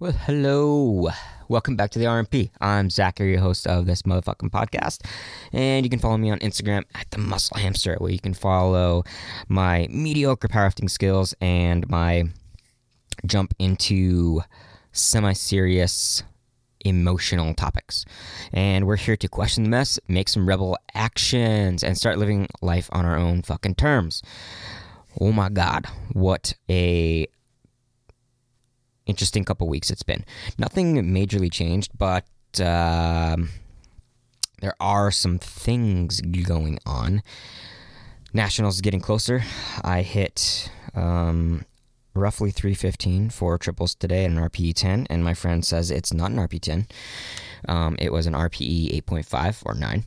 Well, hello. Welcome back to the RMP. I'm Zachary, your host of this motherfucking podcast. And you can follow me on Instagram at the Muscle Hamster, where you can follow my mediocre powerlifting skills and my jump into semi serious emotional topics. And we're here to question the mess, make some rebel actions, and start living life on our own fucking terms. Oh my god, what a interesting couple weeks it's been. Nothing majorly changed, but uh, there are some things going on. Nationals is getting closer. I hit um, roughly 315 for triples today at an RPE 10, and my friend says it's not an RPE 10. Um, it was an RPE 8.5 or 9.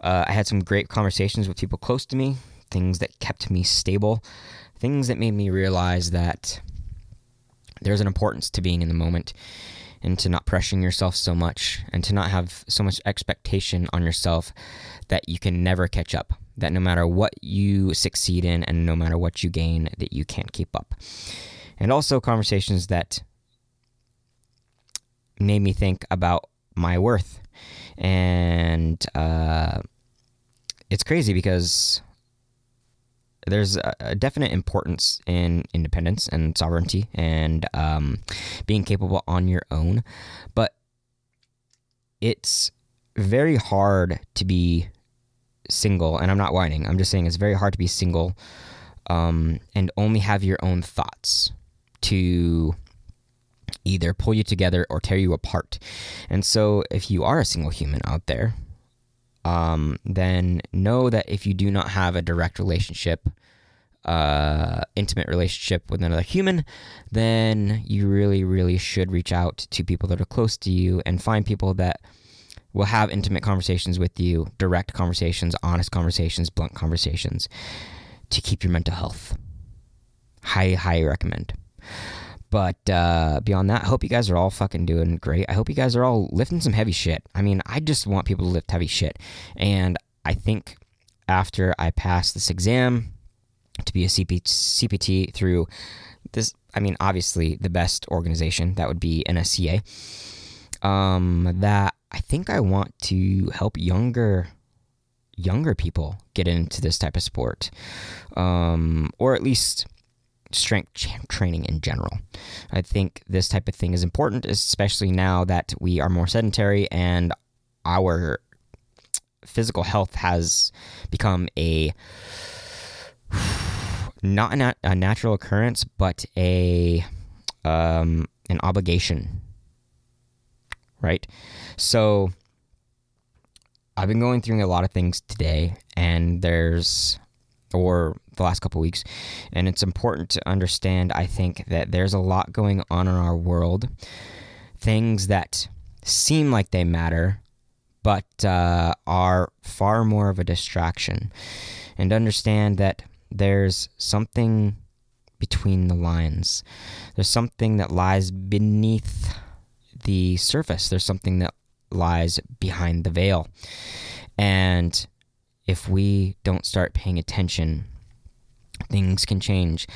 Uh, I had some great conversations with people close to me, things that kept me stable, things that made me realize that there's an importance to being in the moment and to not pressuring yourself so much and to not have so much expectation on yourself that you can never catch up that no matter what you succeed in and no matter what you gain that you can't keep up. And also conversations that made me think about my worth. And uh, it's crazy because there's a, definite importance in independence and sovereignty and um, being capable on your own, but it's very hard to be single. And I'm not whining. I'm just saying it's very hard to be single um, and only have your own thoughts to either pull you together or tear you apart. And so, if you are a single human out there, um, then know that if you do not have a direct relationship, uh, intimate relationship with another human, then you really, really should reach out to people that are close to you and find people that will have intimate conversations with you, direct conversations, honest conversations, blunt conversations to keep your mental health. Highly, highly recommend. But uh, beyond that, I hope you guys are all fucking doing great. I hope you guys are all lifting some heavy shit. I mean, I just want people to lift heavy shit. And I think after I pass this exam to be a CP- CPT through this, I mean, obviously the best organization, that would be NSCA, um, that I think I want to help younger younger people get into this type of sport um, or at least strength training in general. I think this type of thing is important, especially now that we are more sedentary and our physical health has become a not a, a natural occurrence, but a um, an obligation. Right, so I've been going through a lot of things today, and there's or the last couple weeks. And it's important to understand, I think, that there's a lot going on in our world. Things that seem like they matter, but uh, are far more of a distraction. And understand that there's something between the lines. There's something that lies beneath the surface. There's something that lies behind the veil. And if we don't start paying attention, things can change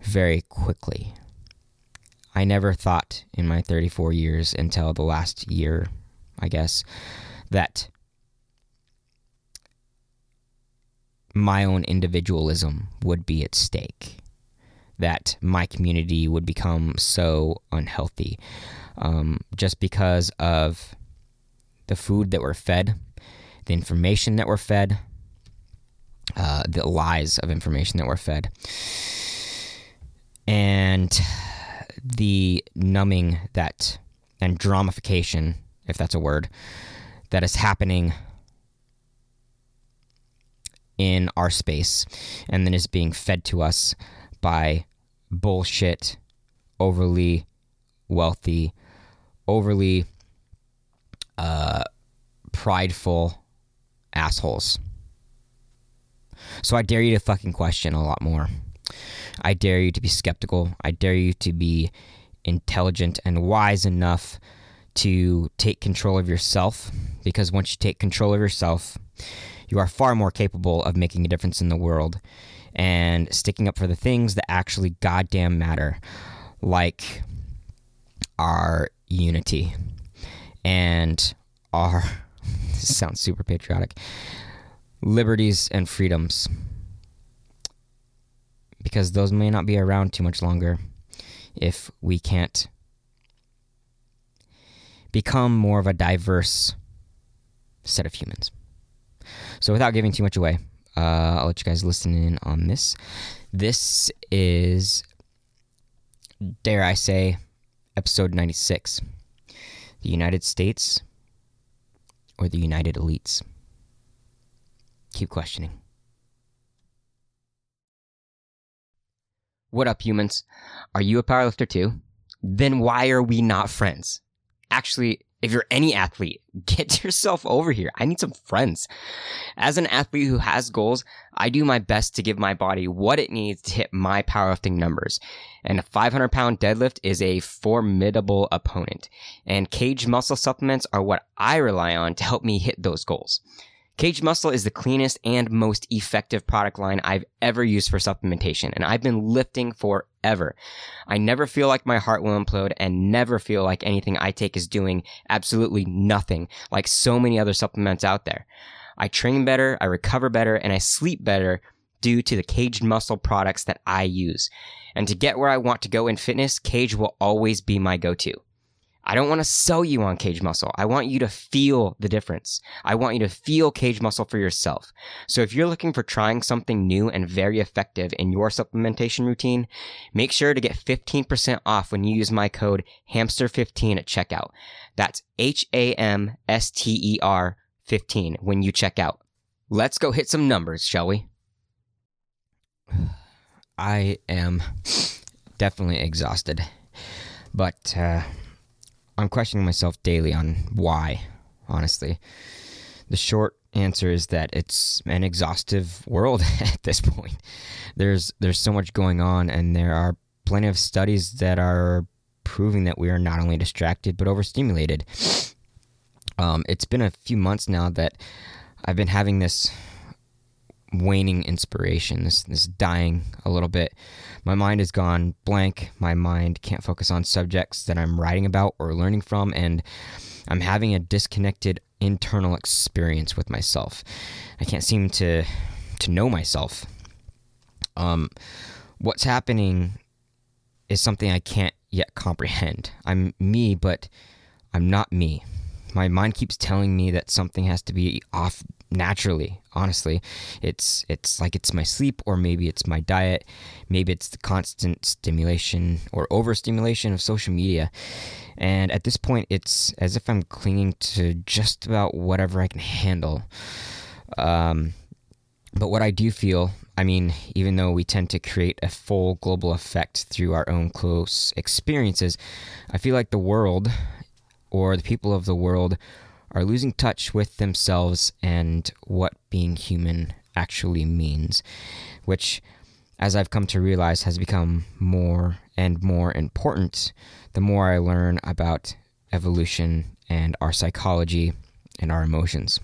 very quickly. I never thought in my 34 years until the last year, I guess, that my own individualism would be at stake, that my community would become so unhealthy um, just because of the food that we're fed, the information that we're fed, uh, the lies of information that we're fed, and the numbing that and dramification, if that's a word, that is happening in our space and then is being fed to us by bullshit, overly wealthy, overly uh, prideful assholes. So I dare you to fucking question a lot more. I dare you to be skeptical. I dare you to be intelligent and wise enough to take control of yourself because once you take control of yourself, you are far more capable of making a difference in the world and sticking up for the things that actually goddamn matter, like our unity and our sounds super patriotic liberties and freedoms because those may not be around too much longer if we can't become more of a diverse set of humans. So, without giving too much away, uh, I'll let you guys listen in on this. This is, dare I say, episode 96 The United States or the United Elites? Keep questioning. What up, humans? Are you a powerlifter too? Then why are we not friends? Actually, if you're any athlete, get yourself over here. I need some friends. As an athlete who has goals, I do my best to give my body what it needs to hit my powerlifting numbers. And a 500 pound deadlift is a formidable opponent. And cage muscle supplements are what I rely on to help me hit those goals. Cage Muscle is the cleanest and most effective product line I've ever used for supplementation, and I've been lifting forever. I never feel like my heart will implode and never feel like anything I take is doing absolutely nothing, like so many other supplements out there. I train better, I recover better, and I sleep better due to the Caged Muscle products that I use. And to get where I want to go in fitness, Cage will always be my go-to. I don't want to sell you on cage muscle. I want you to feel the difference. I want you to feel cage muscle for yourself. So if you're looking for trying something new and very effective in your supplementation routine, make sure to get 15% off when you use my code HAMSTER15 at checkout. That's H A M S T E R 15 when you check out. Let's go hit some numbers, shall we? I am definitely exhausted. But, uh, I'm questioning myself daily on why, honestly. The short answer is that it's an exhaustive world at this point. There's there's so much going on and there are plenty of studies that are proving that we are not only distracted but overstimulated. Um, it's been a few months now that I've been having this waning inspiration, this this dying a little bit. My mind has gone blank. My mind can't focus on subjects that I'm writing about or learning from, and I'm having a disconnected internal experience with myself. I can't seem to to know myself. Um, what's happening is something I can't yet comprehend. I'm me, but I'm not me. My mind keeps telling me that something has to be off naturally honestly. It's it's like it's my sleep or maybe it's my diet. Maybe it's the constant stimulation or overstimulation of social media. And at this point it's as if i'm clinging to just about whatever i can handle. Um, but what i do feel i mean even though we tend to create a full global effect through our own close experiences i feel like the world or the people of the world are losing touch with themselves and what being human actually means, which, as I've come to realize, has become more and more important the more I learn about evolution and our psychology and our emotions.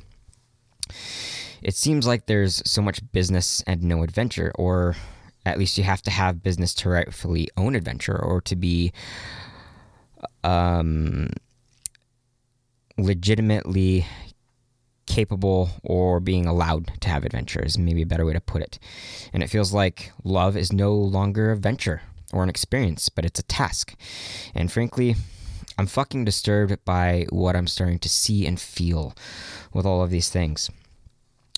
It seems like there's so much business and no adventure, or at least you have to have business to rightfully own adventure or to be um, legitimately capable or being allowed to have adventures, maybe a better way to put it. And it feels like love is no longer a venture or an experience, but it's a task. And frankly, I'm fucking disturbed by what I'm starting to see and feel with all of these things.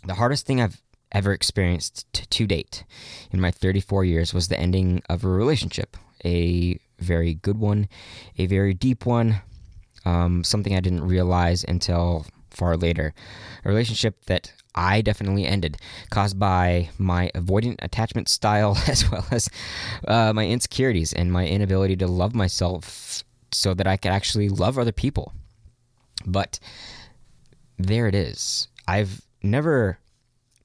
The hardest thing I've ever experienced to date in my 34 years was the ending of a relationship, a very good one, a very deep one, um, something I didn't realize until far later. A relationship that I definitely ended, caused by my avoidant attachment style as well as uh, my insecurities and my inability to love myself so that I could actually love other people. But there it is. I've never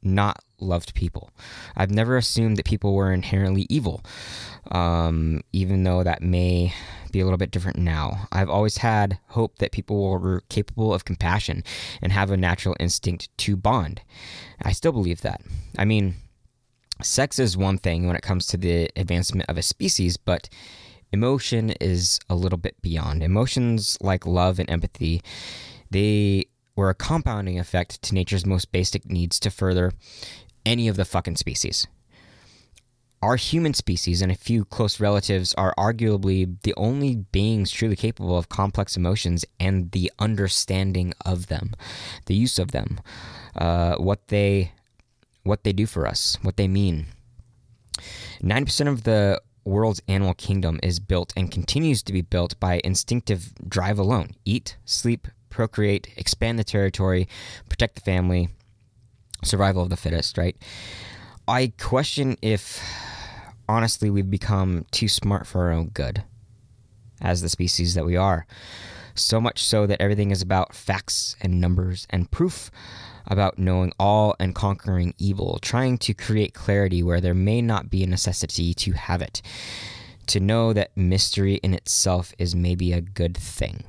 not loved people. I've never assumed that people were inherently evil, um, even though that may be a little bit different now. I've always had hope that people were capable of compassion and have a natural instinct to bond. I still believe that. I mean, sex is one thing when it comes to the advancement of a species, but emotion is a little bit beyond. Emotions like love and empathy, they were a compounding effect to nature's most basic needs to further any of the fucking species. Our human species and a few close relatives are arguably the only beings truly capable of complex emotions and the understanding of them, the use of them, uh, what they what they do for us, what they mean. 9% of the world's animal kingdom is built and continues to be built by instinctive drive alone eat, sleep, procreate, expand the territory, protect the family, survival of the fittest, right? I question if, honestly, we've become too smart for our own good as the species that we are. So much so that everything is about facts and numbers and proof about knowing all and conquering evil, trying to create clarity where there may not be a necessity to have it, to know that mystery in itself is maybe a good thing.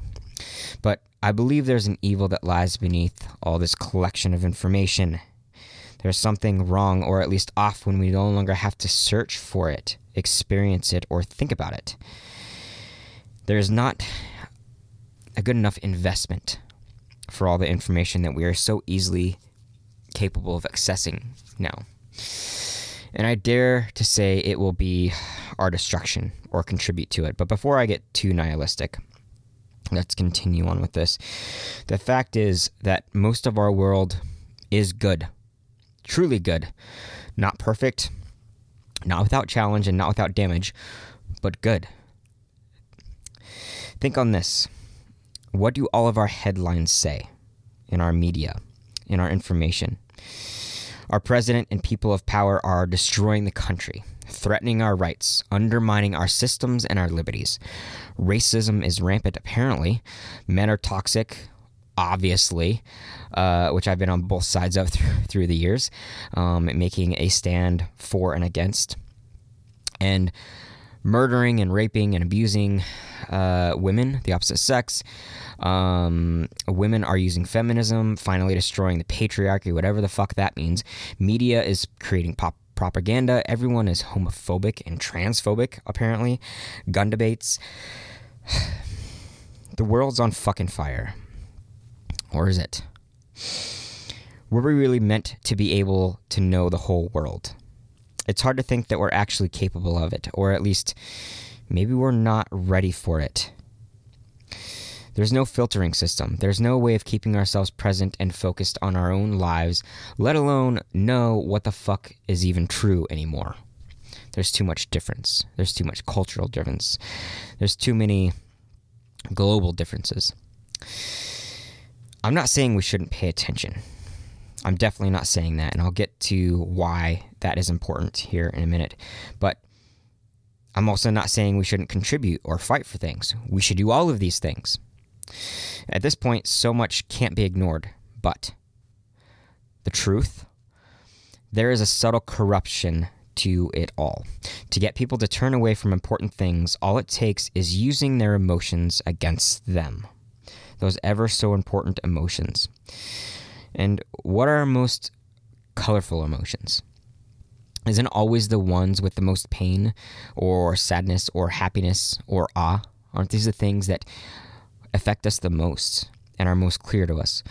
But I believe there's an evil that lies beneath all this collection of information. There's something wrong, or at least off, when we no longer have to search for it, experience it, or think about it. There's not a good enough investment for all the information that we are so easily capable of accessing now. And I dare to say it will be our destruction or contribute to it. But before I get too nihilistic, let's continue on with this. The fact is that most of our world is good, truly good. Not perfect, not without challenge, and not without damage, but good. Think on this what do all of our headlines say in our media, in our information? Our president and people of power are destroying the country, threatening our rights, undermining our systems and our liberties. Racism is rampant, apparently. Men are toxic, obviously, uh, which I've been on both sides of through, through the years, um, making a stand for and against. And murdering and raping and abusing uh, women, the opposite sex. Um, women are using feminism, finally destroying the patriarchy, whatever the fuck that means. Media is creating pop propaganda. Everyone is homophobic and transphobic, apparently. Gun debates. the world's on fucking fire. Or is it? Were we really meant to be able to know the whole world? It's hard to think that we're actually capable of it, or at least maybe we're not ready for it. There's no filtering system. There's no way of keeping ourselves present and focused on our own lives, let alone know what the fuck is even true anymore. There's too much difference. There's too much cultural difference. There's too many global differences. I'm not saying we shouldn't pay attention. I'm definitely not saying that, and I'll get to why that is important here in a minute. But I'm also not saying we shouldn't contribute or fight for things. We should do all of these things. At this point, so much can't be ignored, but the truth there is a subtle corruption to it all. To get people to turn away from important things, all it takes is using their emotions against them. Those ever so important emotions. And what are our most colorful emotions? Isn't always the ones with the most pain or sadness or happiness or awe? Aren't these the things that affect us the most and are most clear to us?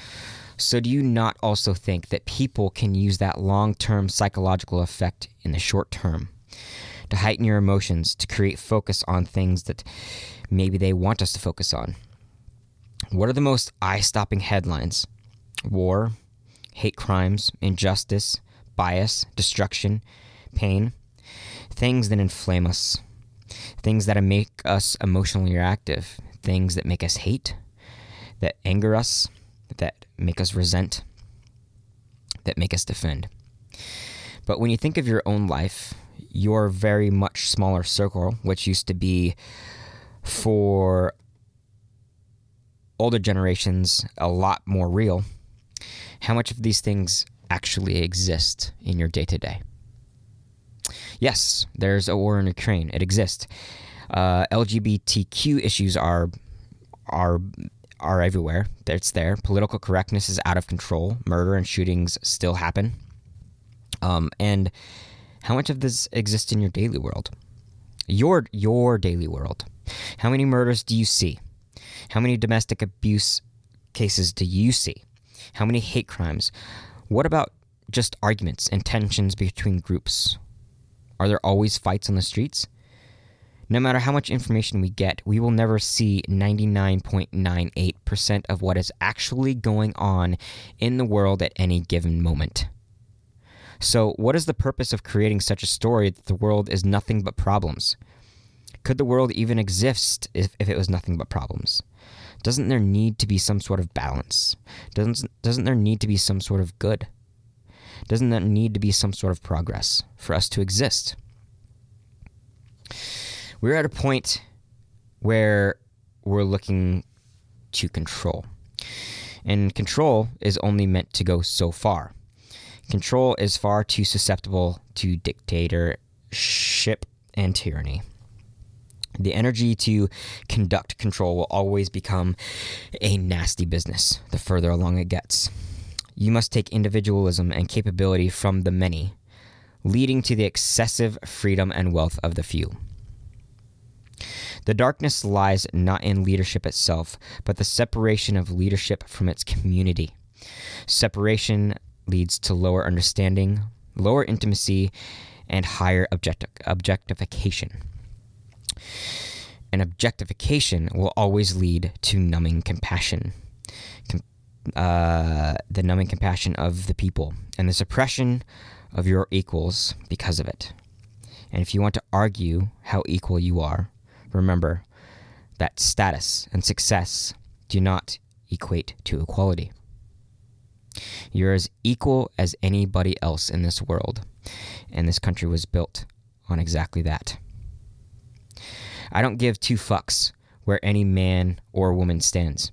So, do you not also think that people can use that long term psychological effect in the short term to heighten your emotions, to create focus on things that maybe they want us to focus on? What are the most eye stopping headlines war, hate crimes, injustice, bias, destruction, pain, things that inflame us, things that make us emotionally reactive, things that make us hate, that anger us, that make us resent, that make us defend. But when you think of your own life, your very much smaller circle, which used to be for older generations a lot more real, how much of these things actually exist in your day to day? Yes, there's a war in Ukraine. It exists. Uh, LGBTQ issues are are are everywhere. It's there. Political correctness is out of control. Murder and shootings still happen. Um, and how much of this exists in your daily world? Your your daily world. How many murders do you see? How many domestic abuse cases do you see? How many hate crimes? What about just arguments and tensions between groups? Are there always fights on the streets? No matter how much information we get, we will never see 99.98% of what is actually going on in the world at any given moment. So, what is the purpose of creating such a story that the world is nothing but problems? Could the world even exist if, if it was nothing but problems? Doesn't there need to be some sort of balance? Doesn't, doesn't there need to be some sort of good? Doesn't there need to be some sort of progress for us to exist? We're at a point where we're looking to control. And control is only meant to go so far. Control is far too susceptible to dictatorship and tyranny. The energy to conduct control will always become a nasty business the further along it gets. You must take individualism and capability from the many, leading to the excessive freedom and wealth of the few. The darkness lies not in leadership itself, but the separation of leadership from its community. Separation leads to lower understanding, lower intimacy, and higher objecti- objectification. And objectification will always lead to numbing compassion. Com- uh, the numbing compassion of the people and the suppression of your equals because of it. And if you want to argue how equal you are, remember that status and success do not equate to equality. You're as equal as anybody else in this world, and this country was built on exactly that. I don't give two fucks where any man or woman stands.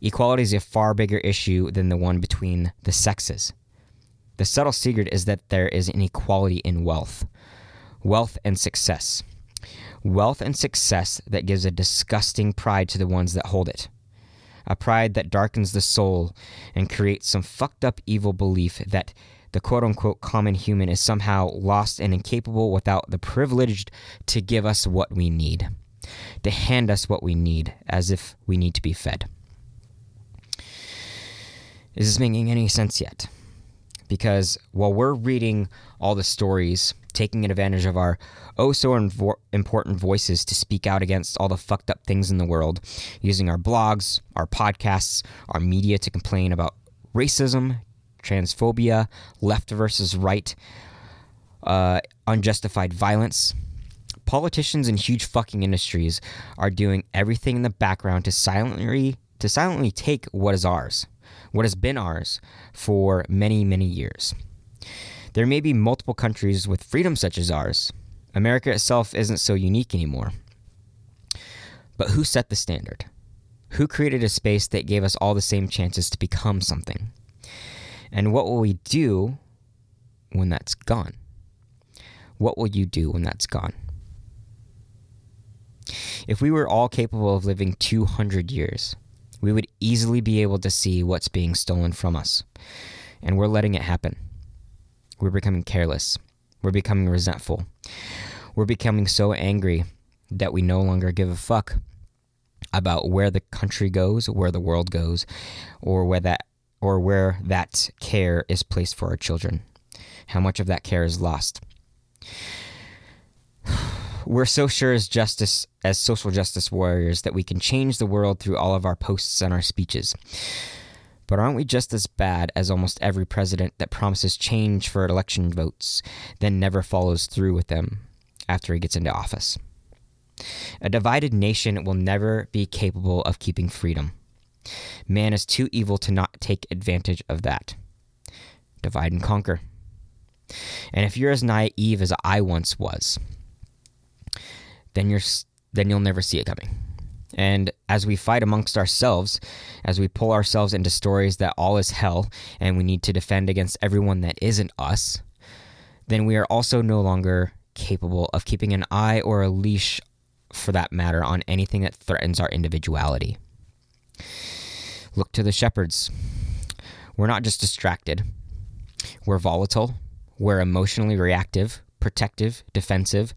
Equality is a far bigger issue than the one between the sexes. The subtle secret is that there is inequality in wealth, wealth and success wealth and success that gives a disgusting pride to the ones that hold it. A pride that darkens the soul and creates some fucked up evil belief that the quote unquote common human is somehow lost and incapable without the privileged to give us what we need, to hand us what we need as if we need to be fed. Is this making any sense yet? Because while we're reading all the stories taking advantage of our oh so invo- important voices to speak out against all the fucked up things in the world, using our blogs, our podcasts, our media to complain about racism, transphobia, left versus right, uh, unjustified violence. Politicians and huge fucking industries are doing everything in the background to silently to silently take what is ours, what has been ours for many, many years. There may be multiple countries with freedom such as ours. America itself isn't so unique anymore. But who set the standard? Who created a space that gave us all the same chances to become something? And what will we do when that's gone? What will you do when that's gone? If we were all capable of living 200 years, we would easily be able to see what's being stolen from us. And we're letting it happen. We're becoming careless. We're becoming resentful. We're becoming so angry that we no longer give a fuck about where the country goes, where the world goes, or where that or where that care is placed for our children. How much of that care is lost. We're so sure as justice as social justice warriors that we can change the world through all of our posts and our speeches. But aren't we just as bad as almost every president that promises change for election votes, then never follows through with them after he gets into office? A divided nation will never be capable of keeping freedom. Man is too evil to not take advantage of that. Divide and conquer. And if you're as naive as I once was, then you're then you'll never see it coming. And as we fight amongst ourselves, as we pull ourselves into stories that all is hell and we need to defend against everyone that isn't us, then we are also no longer capable of keeping an eye or a leash, for that matter, on anything that threatens our individuality. Look to the shepherds. We're not just distracted, we're volatile, we're emotionally reactive, protective, defensive,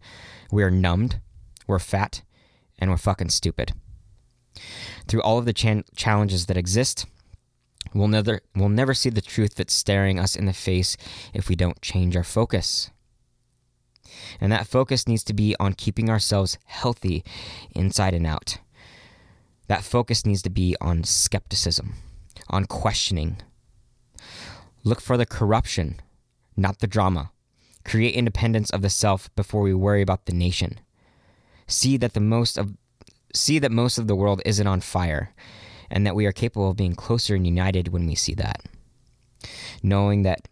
We're numbed, we're fat, and we're fucking stupid. Through all of the challenges that exist, we'll never we'll never see the truth that's staring us in the face if we don't change our focus. And that focus needs to be on keeping ourselves healthy inside and out. That focus needs to be on skepticism, on questioning. Look for the corruption, not the drama. Create independence of the self before we worry about the nation. See that the most of see that most of the world isn't on fire and that we are capable of being closer and united when we see that. Knowing that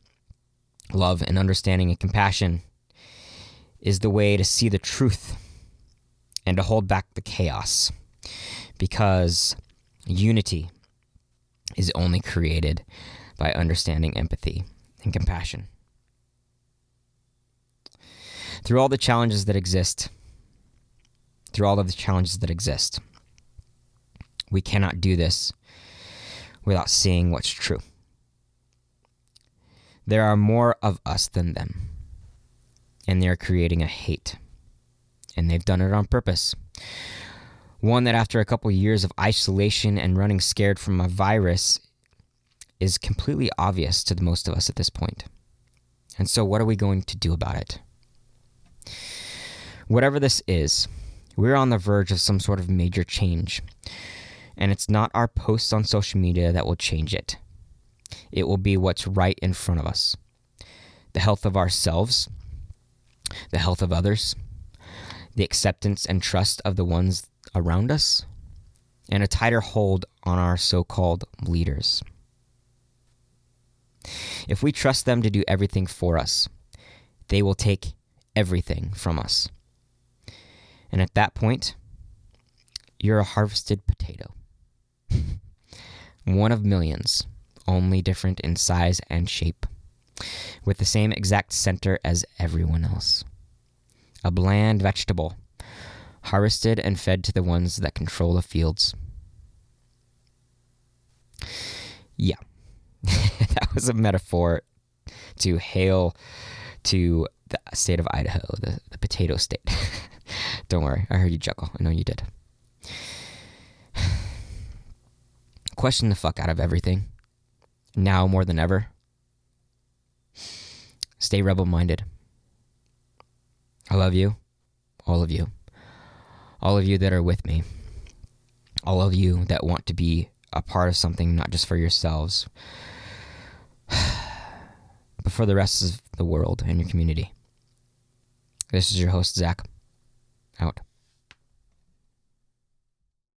love and understanding and compassion is the way to see the truth and to hold back the chaos because unity is only created by understanding empathy and compassion. Through all the challenges that exist, through all of the challenges that exist, we cannot do this without seeing what's true. There are more of us than them, and they are creating a hate. And they've done it on purpose. One that, after a couple years of isolation and running scared from a virus, is completely obvious to the most of us at this point. And so, what are we going to do about it? Whatever this is, we're on the verge of some sort of major change. And it's not our posts on social media that will change it, it will be what's right in front of us the health of ourselves, the health of others, the acceptance and trust of the ones around us, and a tighter hold on our so called leaders. If we trust them to do everything for us, they will take everything from us. And at that point, you're a harvested potato. One of millions, only different in size and shape, with the same exact center as everyone else. A bland vegetable harvested and fed to the ones that control the fields. Yeah, that was a metaphor to hail to the state of Idaho, the, the potato state. Don't worry, I heard you chuckle. I know you did. Question the fuck out of everything. Now more than ever. Stay rebel minded. I love you. All of you all of you that are with me, all of you that want to be a part of something, not just for yourselves, but for the rest of the world and your community. This is your host, Zach. Out.